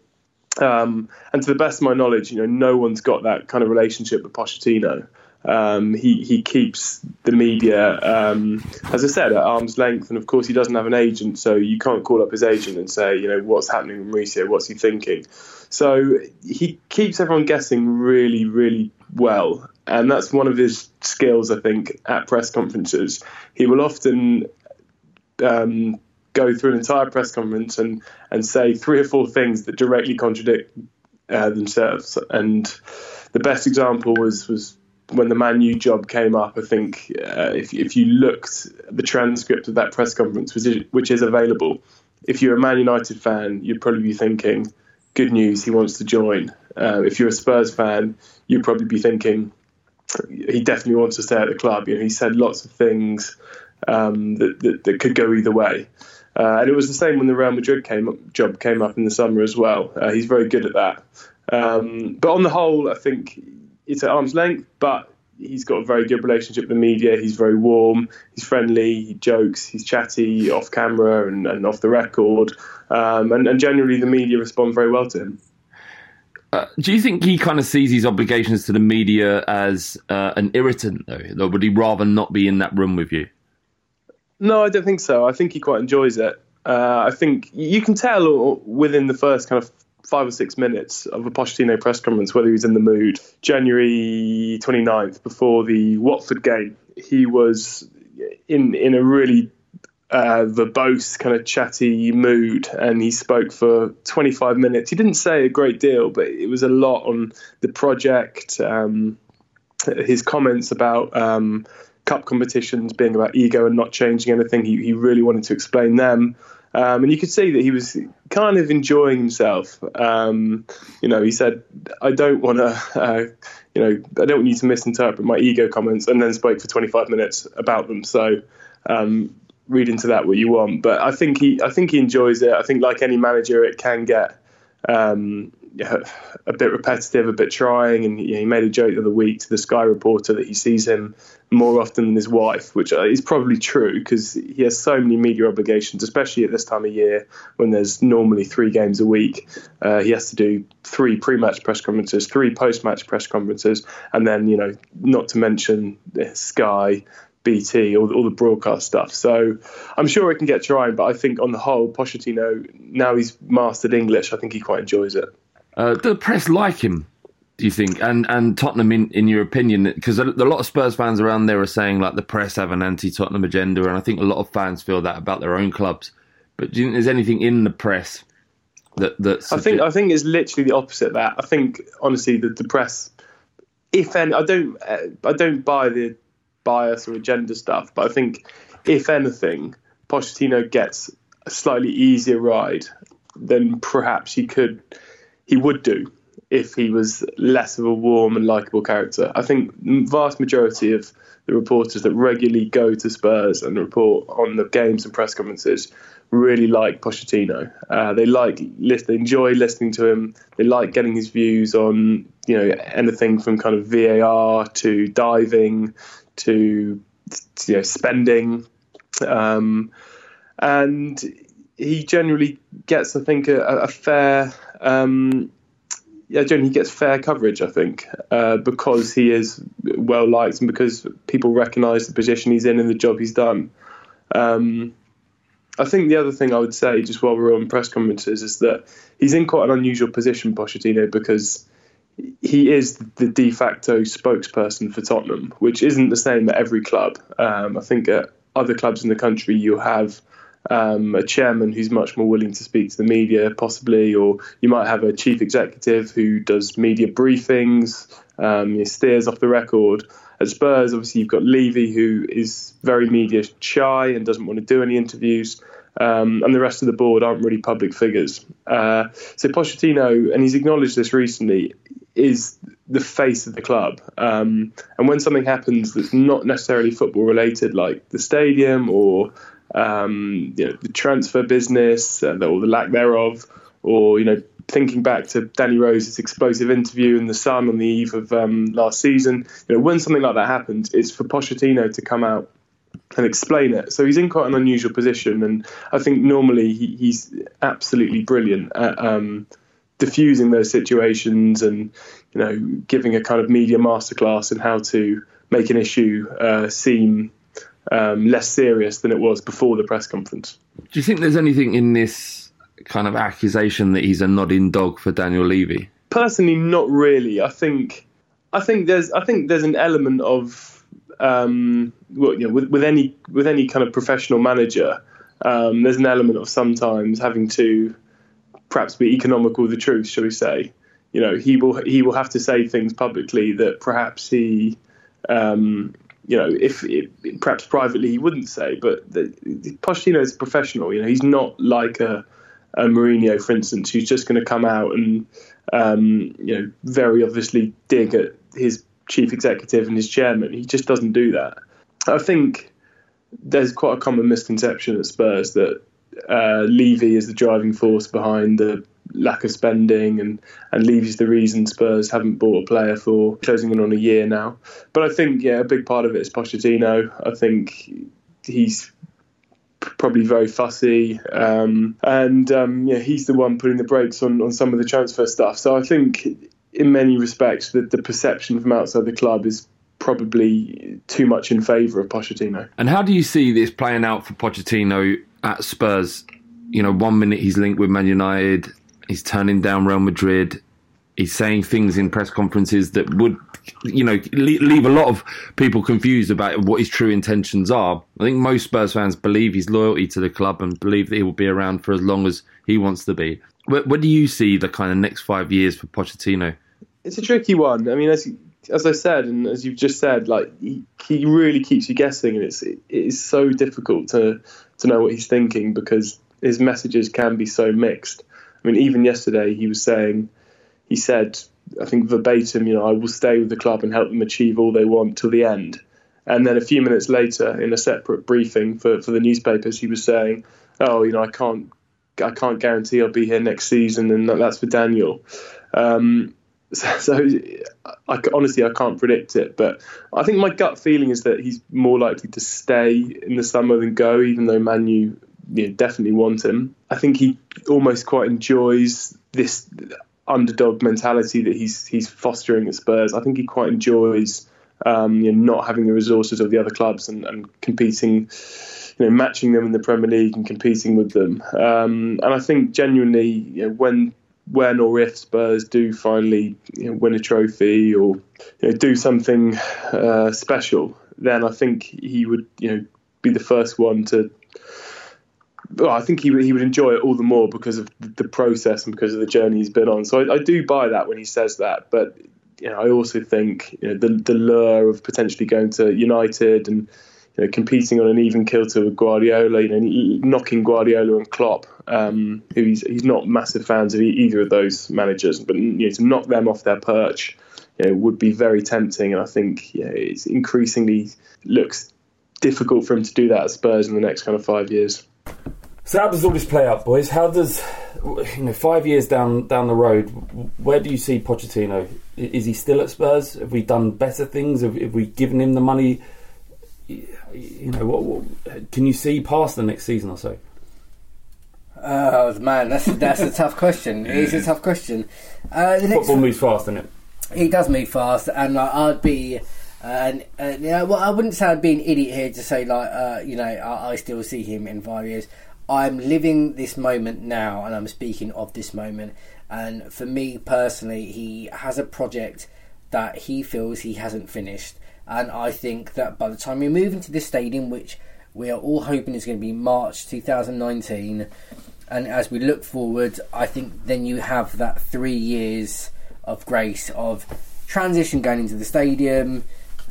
Um, and to the best of my knowledge, you know, no one's got that kind of relationship with Pochettino. Um, he he keeps the media, um, as I said, at arm's length, and of course he doesn't have an agent, so you can't call up his agent and say, you know, what's happening with Mauricio, what's he thinking. So he keeps everyone guessing really, really well, and that's one of his skills, I think, at press conferences. He will often um, go through an entire press conference and, and say three or four things that directly contradict uh, themselves. And the best example was was when the Man U job came up, I think uh, if if you looked at the transcript of that press conference, which is, which is available, if you're a Man United fan, you'd probably be thinking, "Good news, he wants to join." Uh, if you're a Spurs fan, you'd probably be thinking, "He definitely wants to stay at the club." You know, he said lots of things um, that, that, that could go either way. Uh, and it was the same when the Real Madrid came up, job came up in the summer as well. Uh, he's very good at that. Um, but on the whole, I think it's at arm's length, but he's got a very good relationship with the media. He's very warm, he's friendly, he jokes, he's chatty off camera and, and off the record. Um, and, and, generally, the media respond very well to him. Uh, do you think he kind of sees his obligations to the media as uh, an irritant, though? Or would he rather not be in that room with you? No, I don't think so. I think he quite enjoys it. Uh, I think you can tell within the first kind of five or six minutes of a Pochettino press conference whether he was in the mood. January 29th, before the Watford game, he was in in a really uh, verbose, kind of chatty mood, and he spoke for 25 minutes. He didn't say a great deal, but it was a lot on the project. Um, his comments about um, cup competitions being about ego and not changing anything, he, he really wanted to explain them. Um, and you could see that he was kind of enjoying himself. Um, you know, he said, "I don't want to, uh, you know, I don't want you to misinterpret my ego comments," and then spoke for 25 minutes about them. So, um, read into that what you want. But I think he, I think he enjoys it. I think, like any manager, it can get um, a bit repetitive, a bit trying. And you know, he made a joke the other week to the Sky reporter that he sees him more often than his wife, which uh, is probably true because he has so many media obligations, especially at this time of year when there's normally three games a week. Uh, he has to do three pre-match press conferences, three post-match press conferences, and then you know, not to mention Sky. BT, all, all the broadcast stuff. So I'm sure it can get trying, but I think on the whole, Pochettino, now he's mastered English, I think he quite enjoys it. Uh, do the press like him? Do you think? And and Tottenham, in, in your opinion, because a, a, lot of Spurs fans around there are saying like the press have an anti-Tottenham agenda, and I think a lot of fans feel that about their own clubs. But do you think there's anything in the press that that? I think I think it's literally the opposite. Of that I think honestly the, the press, if any, I don't I don't buy the bias or agenda stuff, but I think if anything, Pochettino gets a slightly easier ride than perhaps he could he would do if he was less of a warm and likable character. I think vast majority of the reporters that regularly go to Spurs and report on the games and press conferences really like Pochettino. Uh, they like they enjoy listening to him. They like getting his views on you know anything from kind of VAR to diving to you know spending, um, and he generally gets I think a, a fair um, yeah, generally he gets fair coverage, I think, uh, because he is well liked and because people recognise the position he's in and the job he's done. Um, I think the other thing I would say, just while we're on press conferences, is that he's in quite an unusual position, Pochettino, because he is the de facto spokesperson for Tottenham, which isn't the same at every club. Um, I think at other clubs in the country, you have um, a chairman who's much more willing to speak to the media, possibly, or you might have a chief executive who does media briefings, um, steers off the record. At Spurs, obviously, you've got Levy, who is very media shy and doesn't want to do any interviews. Um, and the rest of the board aren't really public figures. Uh, so Pochettino, and he's acknowledged this recently, is the face of the club. Um, and when something happens that's not necessarily football related, like the stadium or um, you know, the transfer business uh, or the lack thereof, or you know, thinking back to Danny Rose's explosive interview in the Sun on the eve of um, last season, you know, when something like that happens, it's for Pochettino to come out and explain it. So he's in quite an unusual position, and I think normally he, he's absolutely brilliant at um, diffusing those situations and you know giving a kind of media masterclass in how to make an issue uh, seem um, less serious than it was before the press conference. Do you think there's anything in this kind of accusation that he's a nodding dog for Daniel Levy? Personally, not really. I think I think there's I think there's an element of um, well, you know, with, with any with any kind of professional manager, um, there's an element of sometimes having to perhaps be economical with the truth, shall we say? You know, he will he will have to say things publicly that perhaps he Um, you know, if it, perhaps privately he wouldn't say, but the, Pochettino is a professional. You know, he's not like a, a Mourinho, for instance, who's just going to come out and um, you know very obviously dig at his chief executive and his chairman. He just doesn't do that. I think there's quite a common misconception at Spurs that uh, Levy is the driving force behind the lack of spending and and Levy's the reason Spurs haven't bought a player for closing in on a year now. But I think yeah, a big part of it is Pochettino. I think he's probably very fussy, um, and um, yeah, he's the one putting the brakes on on some of the transfer stuff. So I think in many respects that the perception from outside the club is probably too much in favour of Pochettino. And how do you see this playing out for Pochettino at Spurs? You know, one minute he's linked with Man United, he's turning down Real Madrid. He's saying things in press conferences that would, you know, leave a lot of people confused about what his true intentions are. I think most Spurs fans believe his loyalty to the club and believe that he will be around for as long as he wants to be. What, what do you see the kind of next five years for Pochettino? It's a tricky one. I mean, as as I said, and as you've just said, like he, he really keeps you guessing, and it's it is so difficult to to know what he's thinking because his messages can be so mixed. I mean, even yesterday he was saying, he said, I think verbatim, you know, I will stay with the club and help them achieve all they want till the end. And then a few minutes later, in a separate briefing for, for the newspapers, he was saying, "Oh, you know, I can't, I can't guarantee I'll be here next season, and that's for Daniel." Um, so, so I, honestly, I can't predict it, but I think my gut feeling is that he's more likely to stay in the summer than go, even though Man U you know, definitely want him. I think he almost quite enjoys this underdog mentality that he's he's fostering at Spurs. I think he quite enjoys um, you know, not having the resources of the other clubs and, and, competing, you know, matching them in the Premier League and competing with them. Um, and I think genuinely, you know, when when or if Spurs do finally you know, win a trophy or you know, do something uh, special, then I think he would you know be the first one to well, I think he he would enjoy it all the more because of the process and because of the journey he's been on. So I, I do buy that when he says that, but you know, I also think you know, the the lure of potentially going to United and you know, competing on an even kilter with Guardiola, you know, knocking Guardiola and Klopp, um, who he's he's not massive fans of either of those managers, but you know, to knock them off their perch, you know, would be very tempting, and I think know, it's increasingly looks difficult for him to do that at Spurs in the next kind of five years. So how does all this play out, boys? How does you know five years down down the road? Where do you see Pochettino? Is he still at Spurs? Have we done better things? Have, have we given him the money? You know, what, what, can you see past the next season or so? Oh man, that's that's a tough question. It is a tough question. Uh, the Football moves fast, doesn't it? It does move fast, and like, I'd be. Uh, and uh, yeah, well, I wouldn't say I'd be an idiot here to say like, uh, you know, I, I, still see him in five years. I'm living this moment now, and I'm speaking of this moment. And for me personally, he has a project that he feels he hasn't finished, and I think that by the time we move into this stadium, which we are all hoping is going to be March 2019, and as we look forward, I think then you have that three years of grace of transition going into the stadium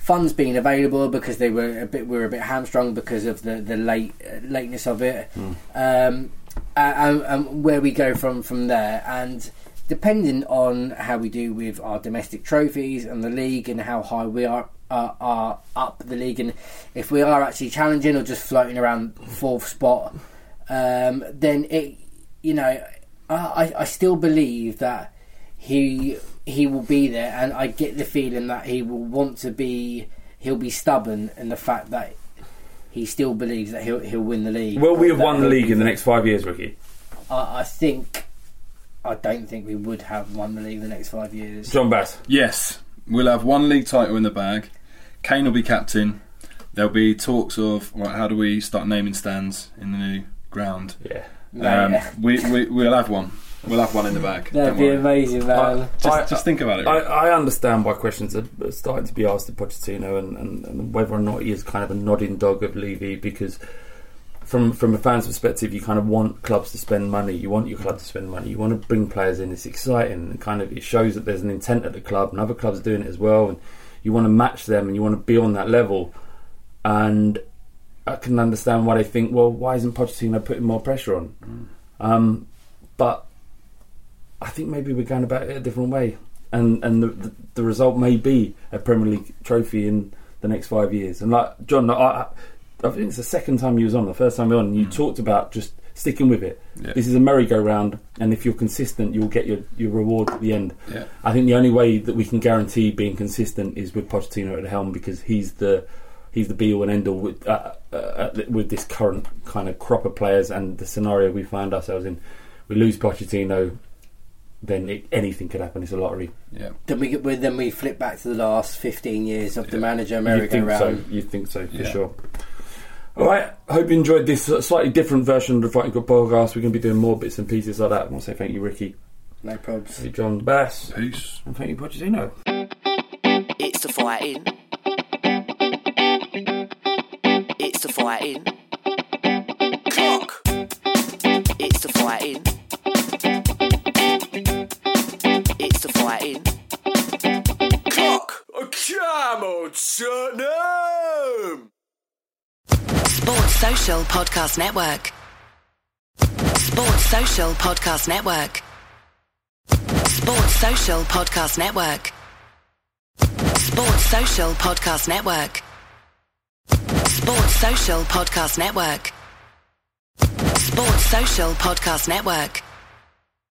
funds being available because they were a bit we were a bit hamstrung because of the the late uh, lateness of it, mm. um, and, and, where we go from from there, and depending on how we do with our domestic trophies and the league and how high we are. Uh, are up the league, and if we are actually challenging or just floating around fourth spot, um, then it, you know, I, I still believe that he he will be there, and I get the feeling that he will want to be. He'll be stubborn in the fact that he still believes that he'll he'll win the league. Will we have won the league in the next five years, Ricky? I, I think. I don't think we would have won the league in the next five years. John Bass. Yes, we'll have one league title in the bag. Kane will be captain. There'll be talks of well, how do we start naming stands in the new ground. Yeah. Um, yeah. We, we, we'll have one. We'll have one in the bag. That'd be worry. amazing, man. I, just, I, just think about it. I, I, understand why questions are starting to be asked of Pochettino and, and, and, whether or not he is kind of a nodding dog of Levy because. From from a fan's perspective, you kind of want clubs to spend money. You want your club to spend money. You want to bring players in. It's exciting. And kind of it shows that there's an intent at the club, and other clubs are doing it as well. And you want to match them and you want to be on that level. And I can understand why they think, well, why isn't Pochettino putting more pressure on? Um, but I think maybe we're going about it a different way, and and the, the, the result may be a Premier League trophy in the next five years. And like John, I, I think it's the second time you was on. The first time you were on, you talked about just sticking with it. Yeah. This is a merry-go-round, and if you're consistent, you'll get your, your reward at the end. Yeah. I think the only way that we can guarantee being consistent is with Pochettino at the helm because he's the he's the be all and end all with uh, uh, with this current kind of crop of players and the scenario we find ourselves in. We lose Pochettino, then it, anything could happen. It's a lottery. Yeah. Then we get- then we flip back to the last fifteen years of the manager You think so? merry-go-round. You think so for Yeah. sure. All right. Hope you enjoyed this uh, slightly different version of the Fighting Cock podcast. We're going to be doing more bits and pieces like that. I want to say thank you, Ricky. No probs. Thank you, John Bass. Peace. And thank you, Pochettino. It's the fighting. It's the fighting. Cock. It's the fighting. It's the fighting. Cock. Come on, Tottenham! Sports Social Podcast Network. Sports Social Podcast Network. Sports Social Podcast Network. Sports Social Podcast Network. Sports Social Podcast Network. Sports Social Podcast Network.